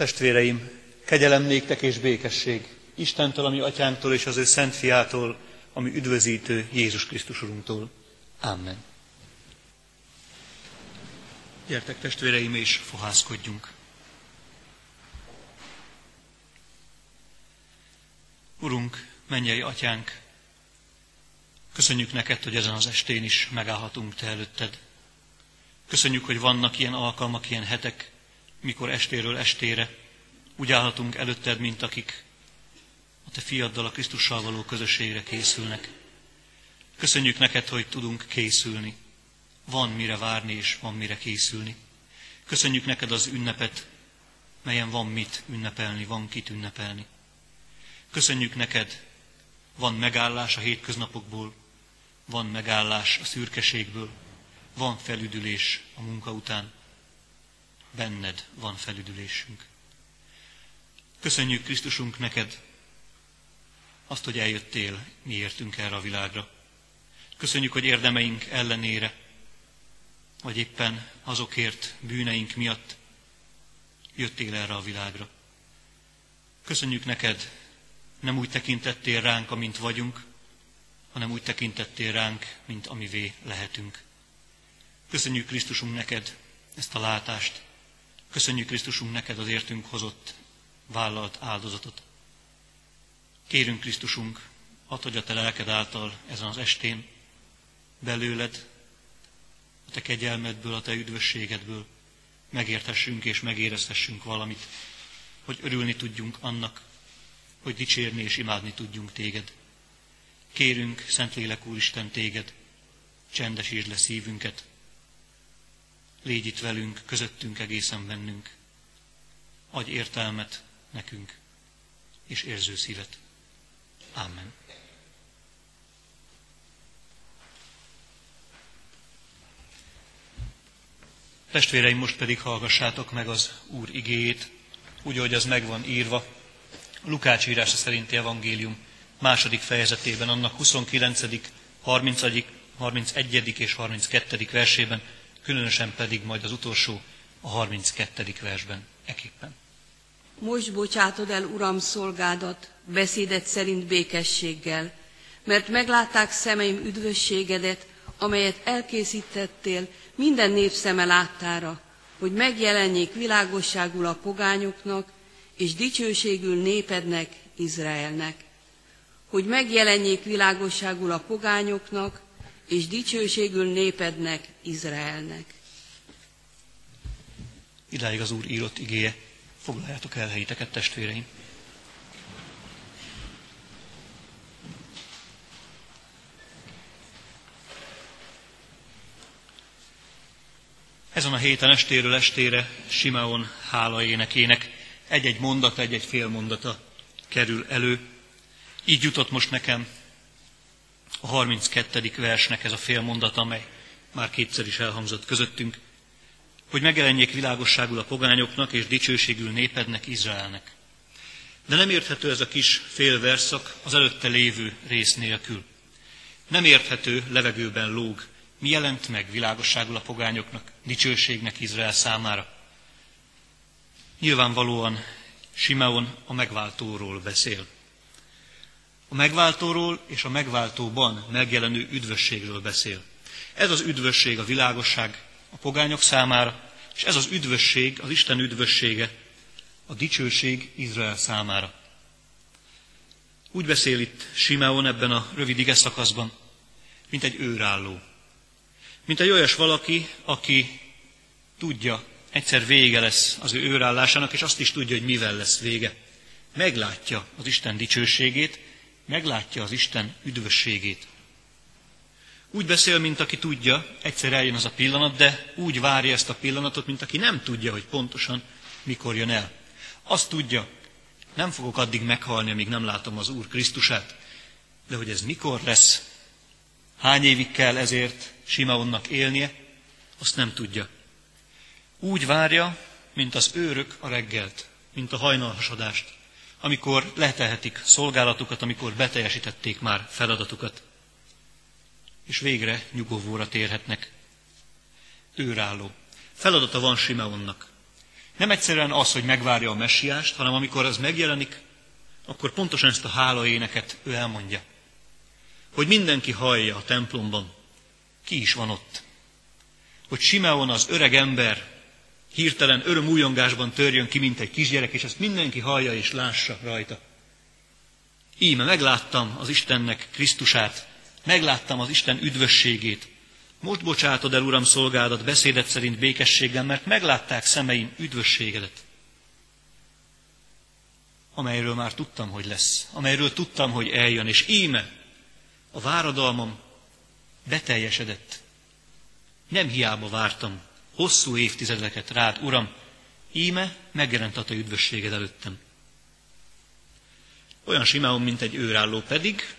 Testvéreim, kegyelem néktek és békesség Istentől, ami atyánktól és az ő szent fiától, ami üdvözítő Jézus Krisztus Urunktól. Amen. Gyertek testvéreim, és fohászkodjunk. Urunk, mennyei atyánk, köszönjük neked, hogy ezen az estén is megállhatunk te előtted. Köszönjük, hogy vannak ilyen alkalmak, ilyen hetek, mikor estéről estére úgy állhatunk előtted, mint akik a te fiaddal, a Krisztussal való közösségre készülnek. Köszönjük neked, hogy tudunk készülni. Van mire várni, és van mire készülni. Köszönjük neked az ünnepet, melyen van mit ünnepelni, van kit ünnepelni. Köszönjük neked, van megállás a hétköznapokból, van megállás a szürkeségből, van felüdülés a munka után. Benned van felüdülésünk. Köszönjük Krisztusunk neked azt, hogy eljöttél mi értünk erre a világra. Köszönjük, hogy érdemeink ellenére, vagy éppen azokért bűneink miatt jöttél erre a világra. Köszönjük neked, nem úgy tekintettél ránk, amint vagyunk, hanem úgy tekintettél ránk, mint amivé lehetünk. Köszönjük Krisztusunk neked ezt a látást. Köszönjük Krisztusunk neked az értünk hozott, vállalt áldozatot. Kérünk Krisztusunk, add, hogy a te lelked által ezen az estén belőled, a te kegyelmedből, a te üdvösségedből megérthessünk és megérezhessünk valamit, hogy örülni tudjunk annak, hogy dicsérni és imádni tudjunk téged. Kérünk, Szentlélek Úristen, téged, csendesítsd le szívünket, légy itt velünk, közöttünk egészen bennünk, adj értelmet nekünk, és érző szívet. Amen. Testvéreim, most pedig hallgassátok meg az Úr igéjét, úgy, hogy az meg van írva, Lukács írása szerinti evangélium második fejezetében, annak 29., 30., 31. és 32. versében, különösen pedig majd az utolsó, a 32. versben eképpen. Most bocsátod el, Uram, szolgádat, beszédet szerint békességgel, mert meglátták szemeim üdvösségedet, amelyet elkészítettél minden nép szeme láttára, hogy megjelenjék világosságul a pogányoknak, és dicsőségül népednek, Izraelnek, hogy megjelenjék világosságul a pogányoknak, és dicsőségül népednek, Izraelnek. Idáig az Úr írott igéje. Foglaljátok el helyiteket, testvéreim. Ezen a héten estéről estére Simeon hála énekének egy-egy mondata, egy-egy fél mondata kerül elő. Így jutott most nekem a 32. versnek ez a fél mondata, amely már kétszer is elhangzott közöttünk, hogy megjelenjék világosságul a pogányoknak és dicsőségül népednek, Izraelnek. De nem érthető ez a kis fél verszak az előtte lévő rész nélkül. Nem érthető, levegőben lóg, mi jelent meg világosságul a pogányoknak, dicsőségnek Izrael számára. Nyilvánvalóan Simeon a megváltóról beszél. A megváltóról és a megváltóban megjelenő üdvösségről beszél. Ez az üdvösség a világosság a pogányok számára, és ez az üdvösség, az Isten üdvössége, a dicsőség Izrael számára. Úgy beszél itt Simeon ebben a rövid ige szakaszban, mint egy őrálló. Mint egy olyas valaki, aki tudja, egyszer vége lesz az ő őrállásának, és azt is tudja, hogy mivel lesz vége. Meglátja az Isten dicsőségét, meglátja az Isten üdvösségét. Úgy beszél, mint aki tudja, egyszer eljön az a pillanat, de úgy várja ezt a pillanatot, mint aki nem tudja, hogy pontosan mikor jön el. Azt tudja, nem fogok addig meghalni, amíg nem látom az Úr Krisztusát, de hogy ez mikor lesz, hány évig kell ezért Simeonnak élnie, azt nem tudja. Úgy várja, mint az őrök a reggelt, mint a hajnalhasadást, amikor letehetik szolgálatukat, amikor beteljesítették már feladatukat, és végre nyugovóra térhetnek. Őrálló. Feladata van Simeonnak. Nem egyszerűen az, hogy megvárja a messiást, hanem amikor az megjelenik, akkor pontosan ezt a hálaéneket ő elmondja. Hogy mindenki hallja a templomban, ki is van ott. Hogy Simeon az öreg ember hirtelen öröm újongásban törjön ki, mint egy kisgyerek, és ezt mindenki hallja és lássa rajta. Íme megláttam az Istennek Krisztusát, megláttam az Isten üdvösségét. Most bocsátod el, Uram, szolgádat beszédet szerint békességgel, mert meglátták szemeim üdvösségedet. Amelyről már tudtam, hogy lesz, amelyről tudtam, hogy eljön, és íme a váradalmam beteljesedett. Nem hiába vártam hosszú évtizedeket rád, Uram, íme megjelent a te üdvösséged előttem. Olyan Simeon, mint egy őrálló pedig,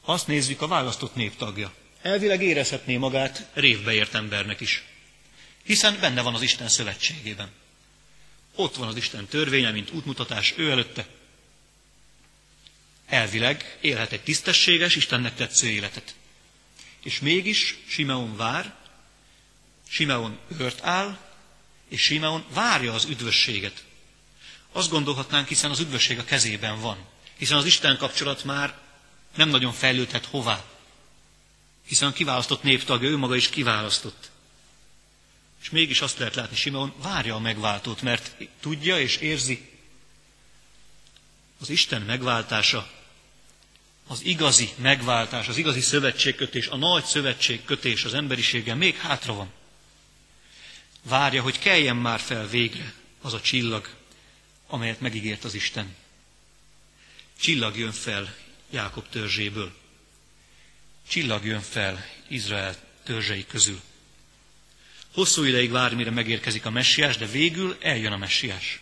azt nézzük a választott nép tagja. Elvileg érezhetné magát révbe ért embernek is. Hiszen benne van az Isten szövetségében. Ott van az Isten törvénye, mint útmutatás ő előtte. Elvileg élhet egy tisztességes, Istennek tetsző életet. És mégis Simeon vár, Simeon őrt áll, és Simeon várja az üdvösséget. Azt gondolhatnánk, hiszen az üdvösség a kezében van. Hiszen az Isten kapcsolat már nem nagyon fejlődhet hová. Hiszen a kiválasztott néptagja ő maga is kiválasztott. És mégis azt lehet látni, Simeon várja a megváltót, mert tudja és érzi, az Isten megváltása, az igazi megváltás, az igazi szövetségkötés, a nagy szövetségkötés az emberiséggel még hátra van. Várja, hogy keljen már fel végre az a csillag, amelyet megígért az Isten. Csillag jön fel Jákob törzséből. Csillag jön fel Izrael törzsei közül. Hosszú ideig vár, mire megérkezik a messiás, de végül eljön a messiás.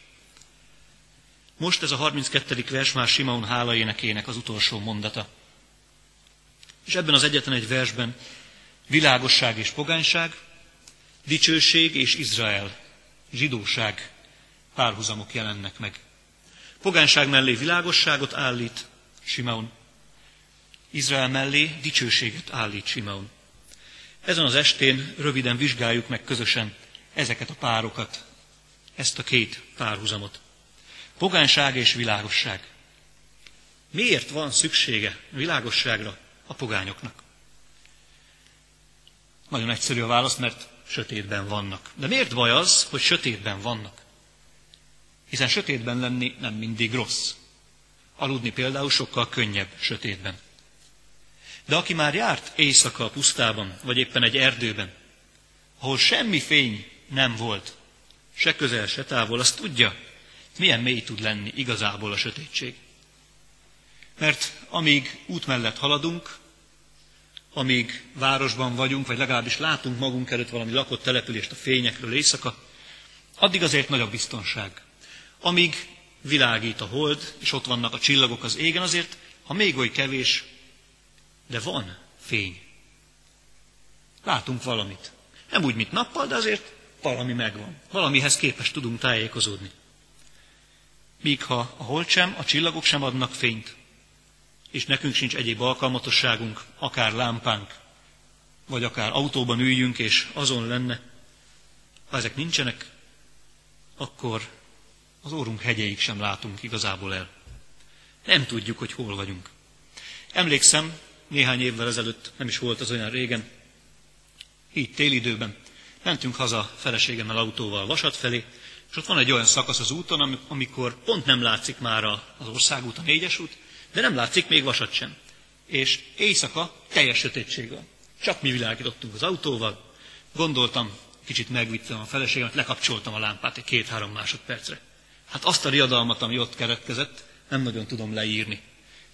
Most ez a 32. vers már Simaun hálaénekének az utolsó mondata. És ebben az egyetlen egy versben világosság és pogányság, dicsőség és Izrael, zsidóság párhuzamok jelennek meg. Pogányság mellé világosságot állít Simeon, Izrael mellé dicsőséget állít Simeon. Ezen az estén röviden vizsgáljuk meg közösen ezeket a párokat, ezt a két párhuzamot. Pogányság és világosság. Miért van szüksége világosságra a pogányoknak? Nagyon egyszerű a válasz, mert sötétben vannak. De miért baj az, hogy sötétben vannak? Hiszen sötétben lenni nem mindig rossz. Aludni például sokkal könnyebb sötétben. De aki már járt éjszaka a pusztában, vagy éppen egy erdőben, ahol semmi fény nem volt, se közel, se távol, azt tudja, milyen mély tud lenni igazából a sötétség. Mert amíg út mellett haladunk, amíg városban vagyunk, vagy legalábbis látunk magunk előtt valami lakott települést a fényekről éjszaka, addig azért nagy a biztonság. Amíg világít a hold, és ott vannak a csillagok az égen, azért, ha még oly kevés, de van fény. Látunk valamit. Nem úgy, mint nappal, de azért valami megvan. Valamihez képes tudunk tájékozódni. Míg ha a hold sem, a csillagok sem adnak fényt, és nekünk sincs egyéb alkalmatosságunk, akár lámpánk, vagy akár autóban üljünk, és azon lenne, ha ezek nincsenek, akkor az órunk hegyeig sem látunk igazából el. Nem tudjuk, hogy hol vagyunk. Emlékszem, néhány évvel ezelőtt, nem is volt az olyan régen, így télidőben, mentünk haza feleségemmel autóval Vasat felé, és ott van egy olyan szakasz az úton, amikor pont nem látszik már az országút, a négyes út, de nem látszik még vasat sem. És éjszaka teljes sötétség van. Csak mi világítottunk az autóval. Gondoltam, kicsit megvittem a feleségemet, lekapcsoltam a lámpát egy két-három másodpercre. Hát azt a riadalmat, ami ott keretkezett, nem nagyon tudom leírni.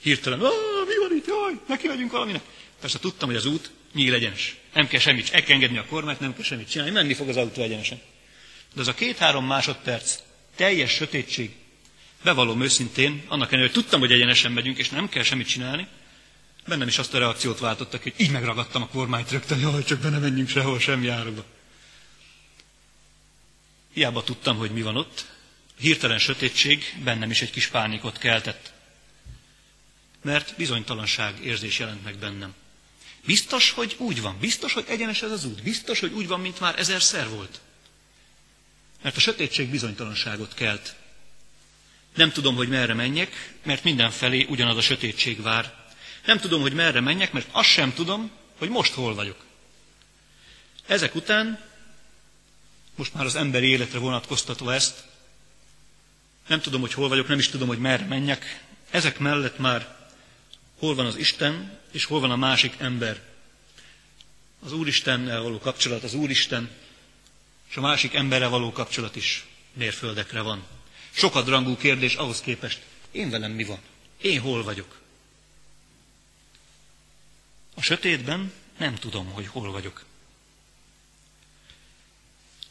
Hirtelen, mi van itt, jaj, neki vagyunk valaminek. Persze tudtam, hogy az út nyíl egyenes. Nem kell semmit, el kell engedni a kormányt, nem kell semmit csinálni, menni fog az autó egyenesen. De az a két-három másodperc teljes sötétség, bevallom őszintén, annak ellenére, hogy tudtam, hogy egyenesen megyünk, és nem kell semmit csinálni, bennem is azt a reakciót váltottak, hogy így megragadtam a kormányt rögtön, jaj, csak benne menjünk sehol, sem járóba. Hiába tudtam, hogy mi van ott, hirtelen sötétség bennem is egy kis pánikot keltett. Mert bizonytalanság érzés jelent meg bennem. Biztos, hogy úgy van, biztos, hogy egyenes ez az út, biztos, hogy úgy van, mint már ezerszer volt. Mert a sötétség bizonytalanságot kelt. Nem tudom, hogy merre menjek, mert mindenfelé ugyanaz a sötétség vár. Nem tudom, hogy merre menjek, mert azt sem tudom, hogy most hol vagyok. Ezek után, most már az emberi életre vonatkoztatva ezt, nem tudom, hogy hol vagyok, nem is tudom, hogy merre menjek. Ezek mellett már hol van az Isten, és hol van a másik ember. Az Úristennel való kapcsolat, az Úristen, és a másik emberrel való kapcsolat is mérföldekre van. Sokadrangú kérdés ahhoz képest, én velem mi van? Én hol vagyok? A sötétben nem tudom, hogy hol vagyok.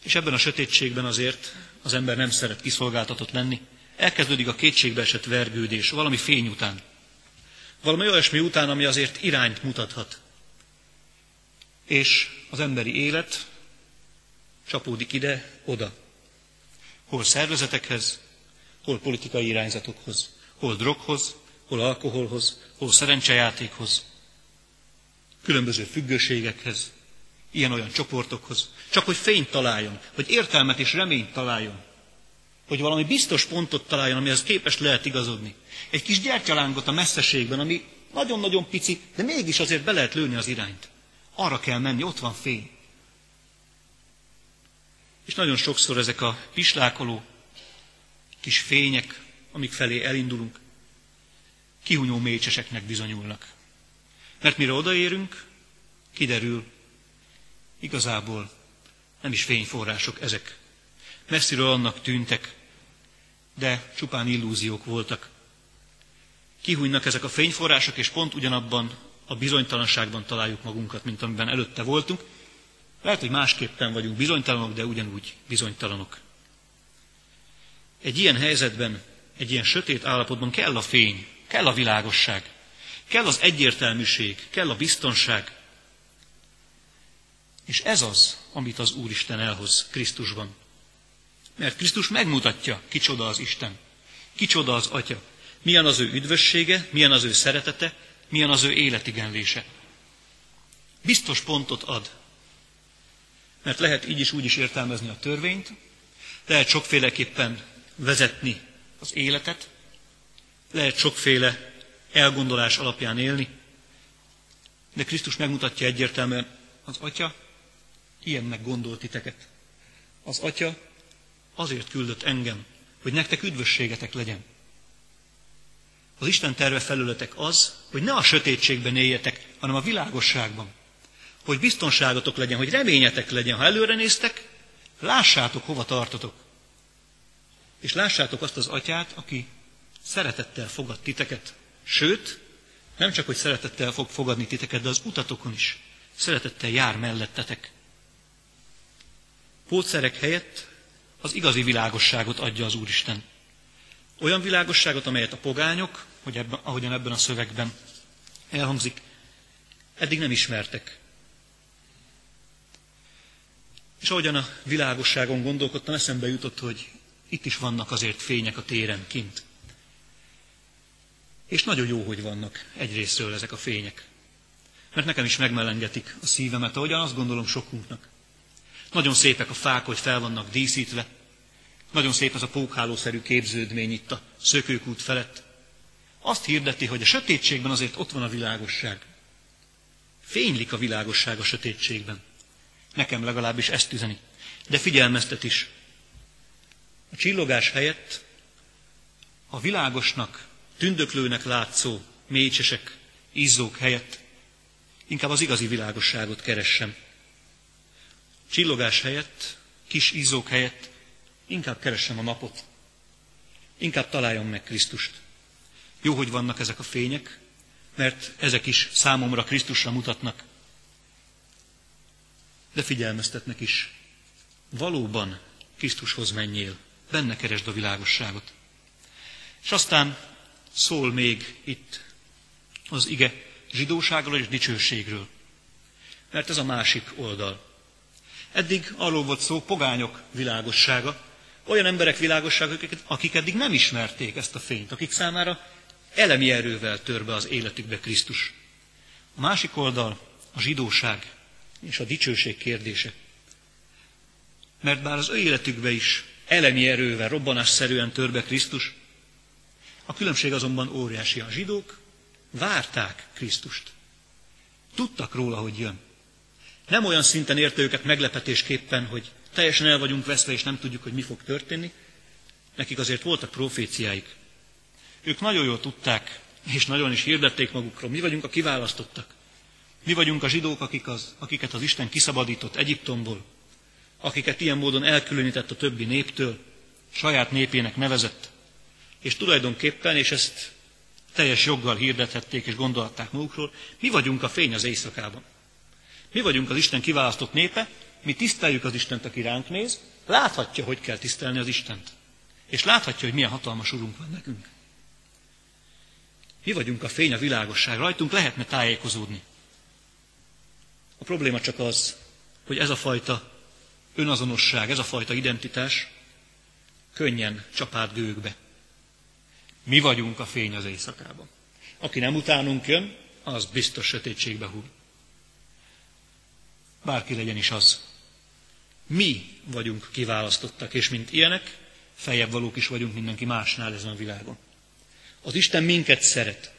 És ebben a sötétségben azért az ember nem szeret kiszolgáltatott lenni. Elkezdődik a kétségbe esett vergődés, valami fény után. Valami olyasmi után, ami azért irányt mutathat. És az emberi élet csapódik ide, oda. Hol szervezetekhez, hol politikai irányzatokhoz, hol droghoz, hol alkoholhoz, hol szerencsejátékhoz, különböző függőségekhez, ilyen-olyan csoportokhoz, csak hogy fényt találjon, hogy értelmet és reményt találjon, hogy valami biztos pontot találjon, amihez képes lehet igazodni. Egy kis gyertyalángot a messzeségben, ami nagyon-nagyon pici, de mégis azért be lehet lőni az irányt. Arra kell menni, ott van fény. És nagyon sokszor ezek a pislákoló kis fények, amik felé elindulunk, kihunyó mécseseknek bizonyulnak. Mert mire odaérünk, kiderül, igazából nem is fényforrások ezek. Messziről annak tűntek, de csupán illúziók voltak. Kihújnak ezek a fényforrások, és pont ugyanabban a bizonytalanságban találjuk magunkat, mint amiben előtte voltunk. Lehet, hogy másképpen vagyunk bizonytalanok, de ugyanúgy bizonytalanok. Egy ilyen helyzetben, egy ilyen sötét állapotban kell a fény, kell a világosság, kell az egyértelműség, kell a biztonság. És ez az, amit az Úristen elhoz Krisztusban. Mert Krisztus megmutatja, kicsoda az Isten, kicsoda az Atya, milyen az ő üdvössége, milyen az ő szeretete, milyen az ő életigenlése. Biztos pontot ad. Mert lehet így is úgy is értelmezni a törvényt, lehet sokféleképpen vezetni az életet, lehet sokféle elgondolás alapján élni, de Krisztus megmutatja egyértelműen, az Atya ilyennek gondolt titeket. Az Atya azért küldött engem, hogy nektek üdvösségetek legyen. Az Isten terve felületek az, hogy ne a sötétségben éljetek, hanem a világosságban. Hogy biztonságotok legyen, hogy reményetek legyen. Ha előre néztek, lássátok, hova tartotok. És lássátok azt az atyát, aki szeretettel fogad titeket. Sőt, nem csak, hogy szeretettel fog fogadni titeket, de az utatokon is szeretettel jár mellettetek. Pótszerek helyett az igazi világosságot adja az Úristen. Olyan világosságot, amelyet a pogányok, hogy ebben, ahogyan ebben a szövegben elhangzik, eddig nem ismertek. És ahogyan a világosságon gondolkodtam, eszembe jutott, hogy itt is vannak azért fények a téren kint. És nagyon jó, hogy vannak egyrésztről ezek a fények. Mert nekem is megmelengetik a szívemet, ahogyan azt gondolom sokunknak. Nagyon szépek a fák, hogy fel vannak díszítve. Nagyon szép ez a pókhálószerű képződmény itt a szökőkút felett. Azt hirdeti, hogy a sötétségben azért ott van a világosság. Fénylik a világosság a sötétségben. Nekem legalábbis ezt üzeni. De figyelmeztet is. A csillogás helyett a világosnak, tündöklőnek látszó mécsesek, izzók helyett inkább az igazi világosságot keressem. Csillogás helyett, kis izzók helyett inkább keressem a napot. Inkább találjam meg Krisztust. Jó, hogy vannak ezek a fények, mert ezek is számomra Krisztusra mutatnak. De figyelmeztetnek is. Valóban Krisztushoz menjél, benne keresd a világosságot. És aztán szól még itt az ige zsidóságról és dicsőségről. Mert ez a másik oldal. Eddig arról volt szó pogányok világossága, olyan emberek világossága, akik eddig nem ismerték ezt a fényt, akik számára elemi erővel tör be az életükbe Krisztus. A másik oldal a zsidóság és a dicsőség kérdése. Mert bár az ő életükbe is elemi erővel, robbanásszerűen törbe Krisztus, a különbség azonban óriási. A zsidók várták Krisztust. Tudtak róla, hogy jön. Nem olyan szinten érte őket meglepetésképpen, hogy teljesen el vagyunk veszve, és nem tudjuk, hogy mi fog történni. Nekik azért voltak proféciáik. Ők nagyon jól tudták, és nagyon is hirdették magukról. Mi vagyunk a kiválasztottak. Mi vagyunk a zsidók, akik az, akiket az Isten kiszabadított Egyiptomból, akiket ilyen módon elkülönített a többi néptől, saját népének nevezett. És tulajdonképpen, és ezt teljes joggal hirdethették és gondolták magukról, mi vagyunk a fény az éjszakában. Mi vagyunk az Isten kiválasztott népe, mi tiszteljük az Istent, aki ránk néz, láthatja, hogy kell tisztelni az Istent. És láthatja, hogy milyen hatalmas urunk van nekünk. Mi vagyunk a fény, a világosság, rajtunk lehetne tájékozódni. A probléma csak az, hogy ez a fajta önazonosság, ez a fajta identitás könnyen csapát gőgbe. Mi vagyunk a fény az éjszakában. Aki nem utánunk jön, az biztos sötétségbe hull. Bárki legyen is az. Mi vagyunk kiválasztottak, és mint ilyenek, feljebb valók is vagyunk mindenki másnál ezen a világon. Az Isten minket szeret.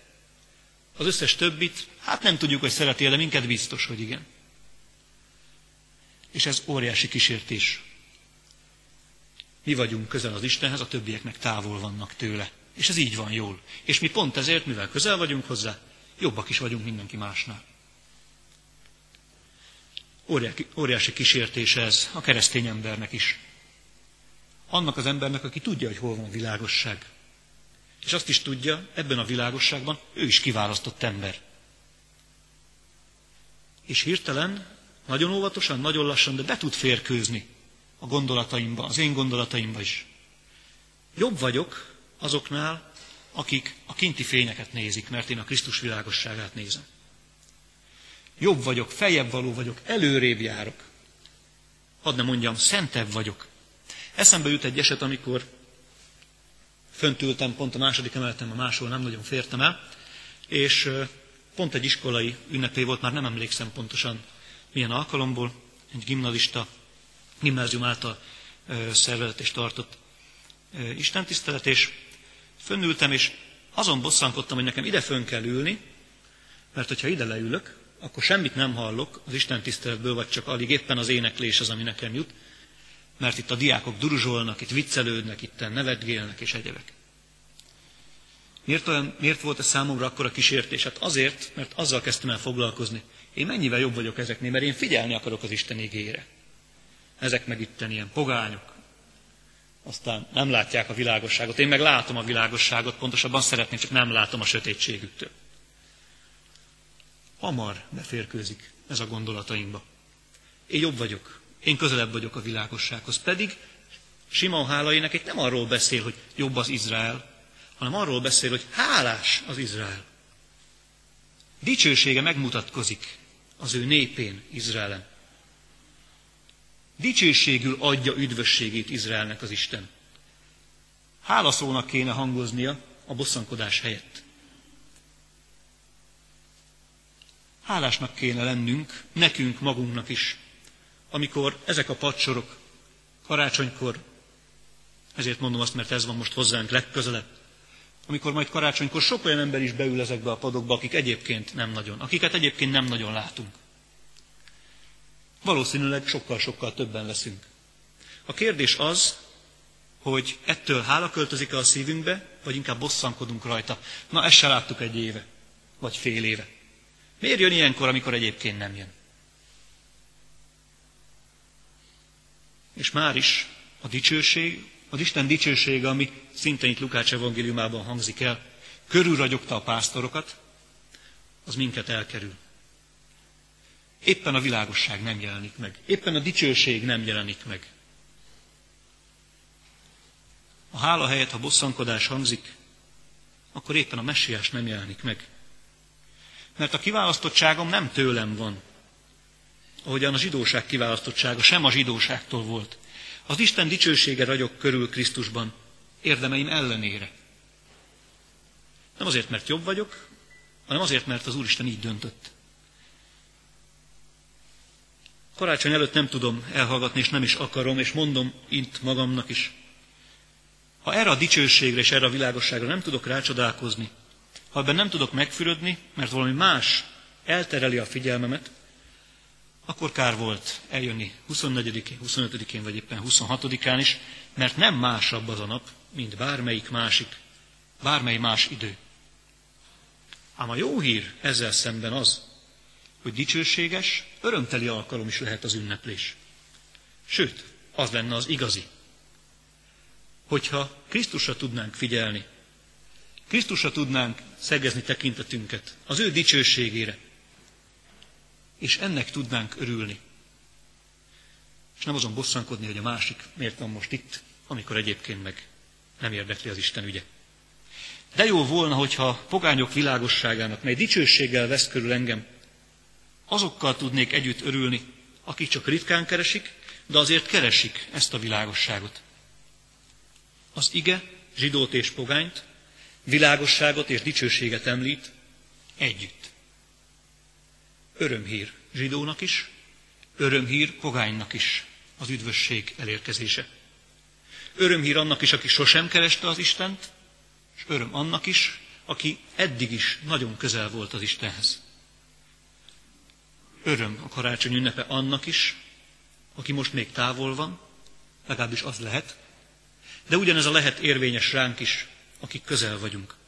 Az összes többit, hát nem tudjuk, hogy szereti, de minket biztos, hogy igen. És ez óriási kísértés. Mi vagyunk közel az Istenhez, a többieknek távol vannak tőle. És ez így van jól. És mi pont ezért, mivel közel vagyunk hozzá, jobbak is vagyunk mindenki másnál. Óriási kísértés ez a keresztény embernek is. Annak az embernek, aki tudja, hogy hol van világosság. És azt is tudja, ebben a világosságban ő is kiválasztott ember. És hirtelen, nagyon óvatosan, nagyon lassan, de be tud férkőzni a gondolataimba, az én gondolataimba is. Jobb vagyok azoknál, akik a kinti fényeket nézik, mert én a Krisztus világosságát nézem. Jobb vagyok, feljebb való vagyok, előrébb járok. Hadd ne mondjam, szentebb vagyok. Eszembe jut egy eset, amikor fönt ültem, pont a második emeletem, a máshol nem nagyon fértem el, és pont egy iskolai ünnepé volt, már nem emlékszem pontosan milyen alkalomból, egy gimnazista, gimnázium által szervezett és tartott istentisztelet, és fönnültem, és azon bosszankodtam, hogy nekem ide fönn kell ülni, mert hogyha ide leülök, akkor semmit nem hallok az Isten tiszteletből, vagy csak alig éppen az éneklés az, ami nekem jut, mert itt a diákok duruzsolnak, itt viccelődnek, itt nevetgélnek és egyebek. Miért, olyan, miért volt ez számomra akkor a kísértés? Hát azért, mert azzal kezdtem el foglalkozni. Én mennyivel jobb vagyok ezeknél, mert én figyelni akarok az Isten igére. Ezek meg itten ilyen pogányok. Aztán nem látják a világosságot. Én meg látom a világosságot, pontosabban szeretném, csak nem látom a sötétségüktől. Hamar beférkőzik ez a gondolatainkba. Én jobb vagyok. Én közelebb vagyok a világossághoz. Pedig Simon hálainek egy nem arról beszél, hogy jobb az Izrael, hanem arról beszél, hogy hálás az Izrael. Dicsősége megmutatkozik az ő népén, Izraelen. Dicsőségül adja üdvösségét Izraelnek az Isten. Hálaszónak kéne hangoznia a bosszankodás helyett. Hálásnak kéne lennünk, nekünk magunknak is, amikor ezek a padsorok karácsonykor, ezért mondom azt, mert ez van most hozzánk legközelebb, amikor majd karácsonykor sok olyan ember is beül ezekbe a padokba, akik egyébként nem nagyon, akiket egyébként nem nagyon látunk. Valószínűleg sokkal-sokkal többen leszünk. A kérdés az, hogy ettől hála költözik-e a szívünkbe, vagy inkább bosszankodunk rajta. Na, ezt se láttuk egy éve, vagy fél éve. Miért jön ilyenkor, amikor egyébként nem jön? És már is a dicsőség, az Isten dicsősége, ami szintén itt Lukács evangéliumában hangzik el, körülragyogta a pásztorokat, az minket elkerül. Éppen a világosság nem jelenik meg. Éppen a dicsőség nem jelenik meg. A hála helyett, ha bosszankodás hangzik, akkor éppen a messiás nem jelenik meg. Mert a kiválasztottságom nem tőlem van, ahogyan a zsidóság kiválasztottsága sem a zsidóságtól volt. Az Isten dicsősége ragyog körül Krisztusban, érdemeim ellenére. Nem azért, mert jobb vagyok, hanem azért, mert az Úristen így döntött. Karácsony előtt nem tudom elhallgatni, és nem is akarom, és mondom itt magamnak is. Ha erre a dicsőségre és erre a világosságra nem tudok rácsodálkozni, ha ebben nem tudok megfürödni, mert valami más eltereli a figyelmemet, akkor kár volt eljönni 24-én, 25-én vagy éppen 26-án is, mert nem másabb az a nap, mint bármelyik másik, bármely más idő. Ám a jó hír ezzel szemben az, hogy dicsőséges, örömteli alkalom is lehet az ünneplés. Sőt, az lenne az igazi. Hogyha Krisztusra tudnánk figyelni, Krisztusra tudnánk szegezni tekintetünket, az ő dicsőségére, és ennek tudnánk örülni. És nem azon bosszankodni, hogy a másik miért van most itt, amikor egyébként meg nem érdekli az Isten ügye. De jó volna, hogyha pogányok világosságának, mely dicsőséggel vesz körül engem, azokkal tudnék együtt örülni, akik csak ritkán keresik, de azért keresik ezt a világosságot. Az ige zsidót és pogányt, világosságot és dicsőséget említ együtt. Örömhír zsidónak is, örömhír pogánynak is az üdvösség elérkezése. Örömhír annak is, aki sosem kereste az Istent, és öröm annak is, aki eddig is nagyon közel volt az Istenhez. Öröm a karácsony ünnepe annak is, aki most még távol van, legalábbis az lehet, de ugyanez a lehet érvényes ránk is, akik közel vagyunk.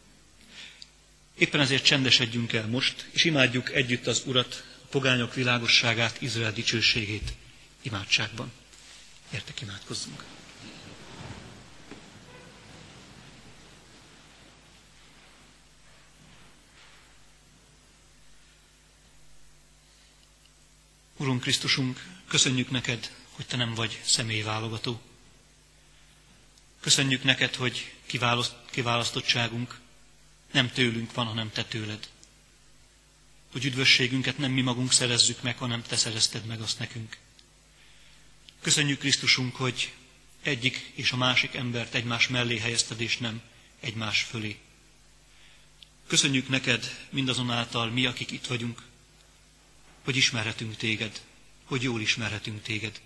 Éppen ezért csendesedjünk el most, és imádjuk együtt az Urat, a pogányok világosságát, Izrael dicsőségét imádságban. Értek imádkozzunk! Urunk Krisztusunk, köszönjük neked, hogy te nem vagy személyválogató. Köszönjük neked, hogy kiválasztottságunk nem tőlünk van, hanem te tőled. Hogy üdvösségünket nem mi magunk szerezzük meg, hanem te szerezted meg azt nekünk. Köszönjük Krisztusunk, hogy egyik és a másik embert egymás mellé helyezted, és nem egymás fölé. Köszönjük neked mindazonáltal mi, akik itt vagyunk, hogy ismerhetünk téged, hogy jól ismerhetünk téged.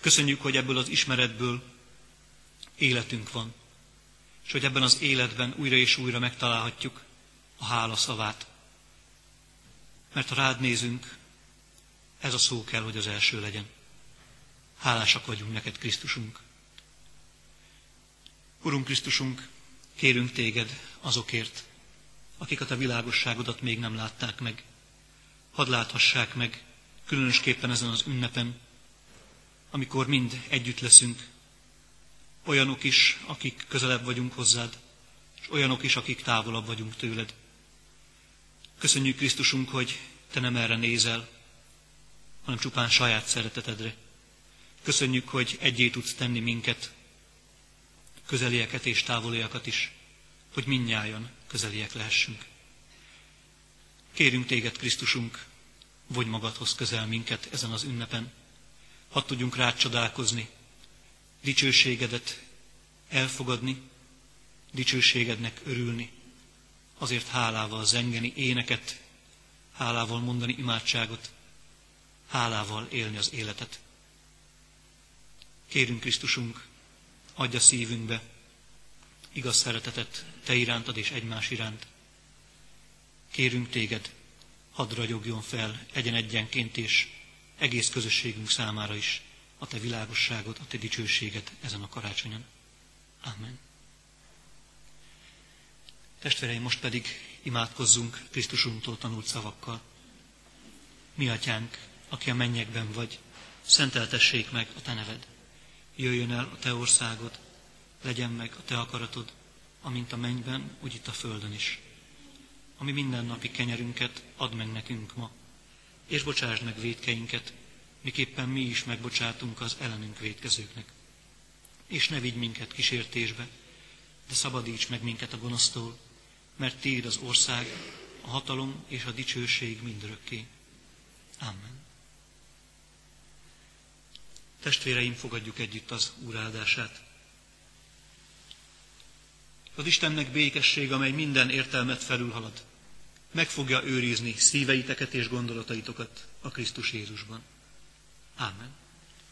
Köszönjük, hogy ebből az ismeretből életünk van, és hogy ebben az életben újra és újra megtalálhatjuk a hála szavát. Mert ha rád nézünk, ez a szó kell, hogy az első legyen. Hálásak vagyunk neked, Krisztusunk. Urunk Krisztusunk, kérünk téged azokért, akiket a világosságodat még nem látták meg, hadd láthassák meg, különösképpen ezen az ünnepen, amikor mind együtt leszünk, olyanok is, akik közelebb vagyunk hozzád, és olyanok is, akik távolabb vagyunk tőled. Köszönjük Krisztusunk, hogy te nem erre nézel, hanem csupán saját szeretetedre. Köszönjük, hogy egyé tudsz tenni minket, közelieket és távoliakat is, hogy minnyájan közeliek lehessünk. Kérünk téged, Krisztusunk, vagy magadhoz közel minket ezen az ünnepen. Hadd tudjunk rád csodálkozni, dicsőségedet elfogadni, dicsőségednek örülni, azért hálával zengeni éneket, hálával mondani imádságot, hálával élni az életet. Kérünk Krisztusunk, adja szívünkbe igaz szeretetet Te irántad és egymás iránt, Kérünk téged, hadd ragyogjon fel egyen egyenként és egész közösségünk számára is a te világosságod, a te dicsőséged ezen a karácsonyon. Amen. Testvéreim, most pedig imádkozzunk Krisztusunktól tanult szavakkal. Mi atyánk, aki a mennyekben vagy, szenteltessék meg a te neved. Jöjjön el a te országod, legyen meg a te akaratod, amint a mennyben, úgy itt a földön is ami mindennapi kenyerünket add meg nekünk ma, és bocsásd meg védkeinket, miképpen mi is megbocsátunk az ellenünk védkezőknek. És ne vigy minket kísértésbe, de szabadíts meg minket a gonosztól, mert Tiéd az ország, a hatalom és a dicsőség mindörökké. Amen. Testvéreim, fogadjuk együtt az Úr áldását. Az Istennek békesség, amely minden értelmet felülhalad, meg fogja őrizni szíveiteket és gondolataitokat a Krisztus Jézusban. Amen.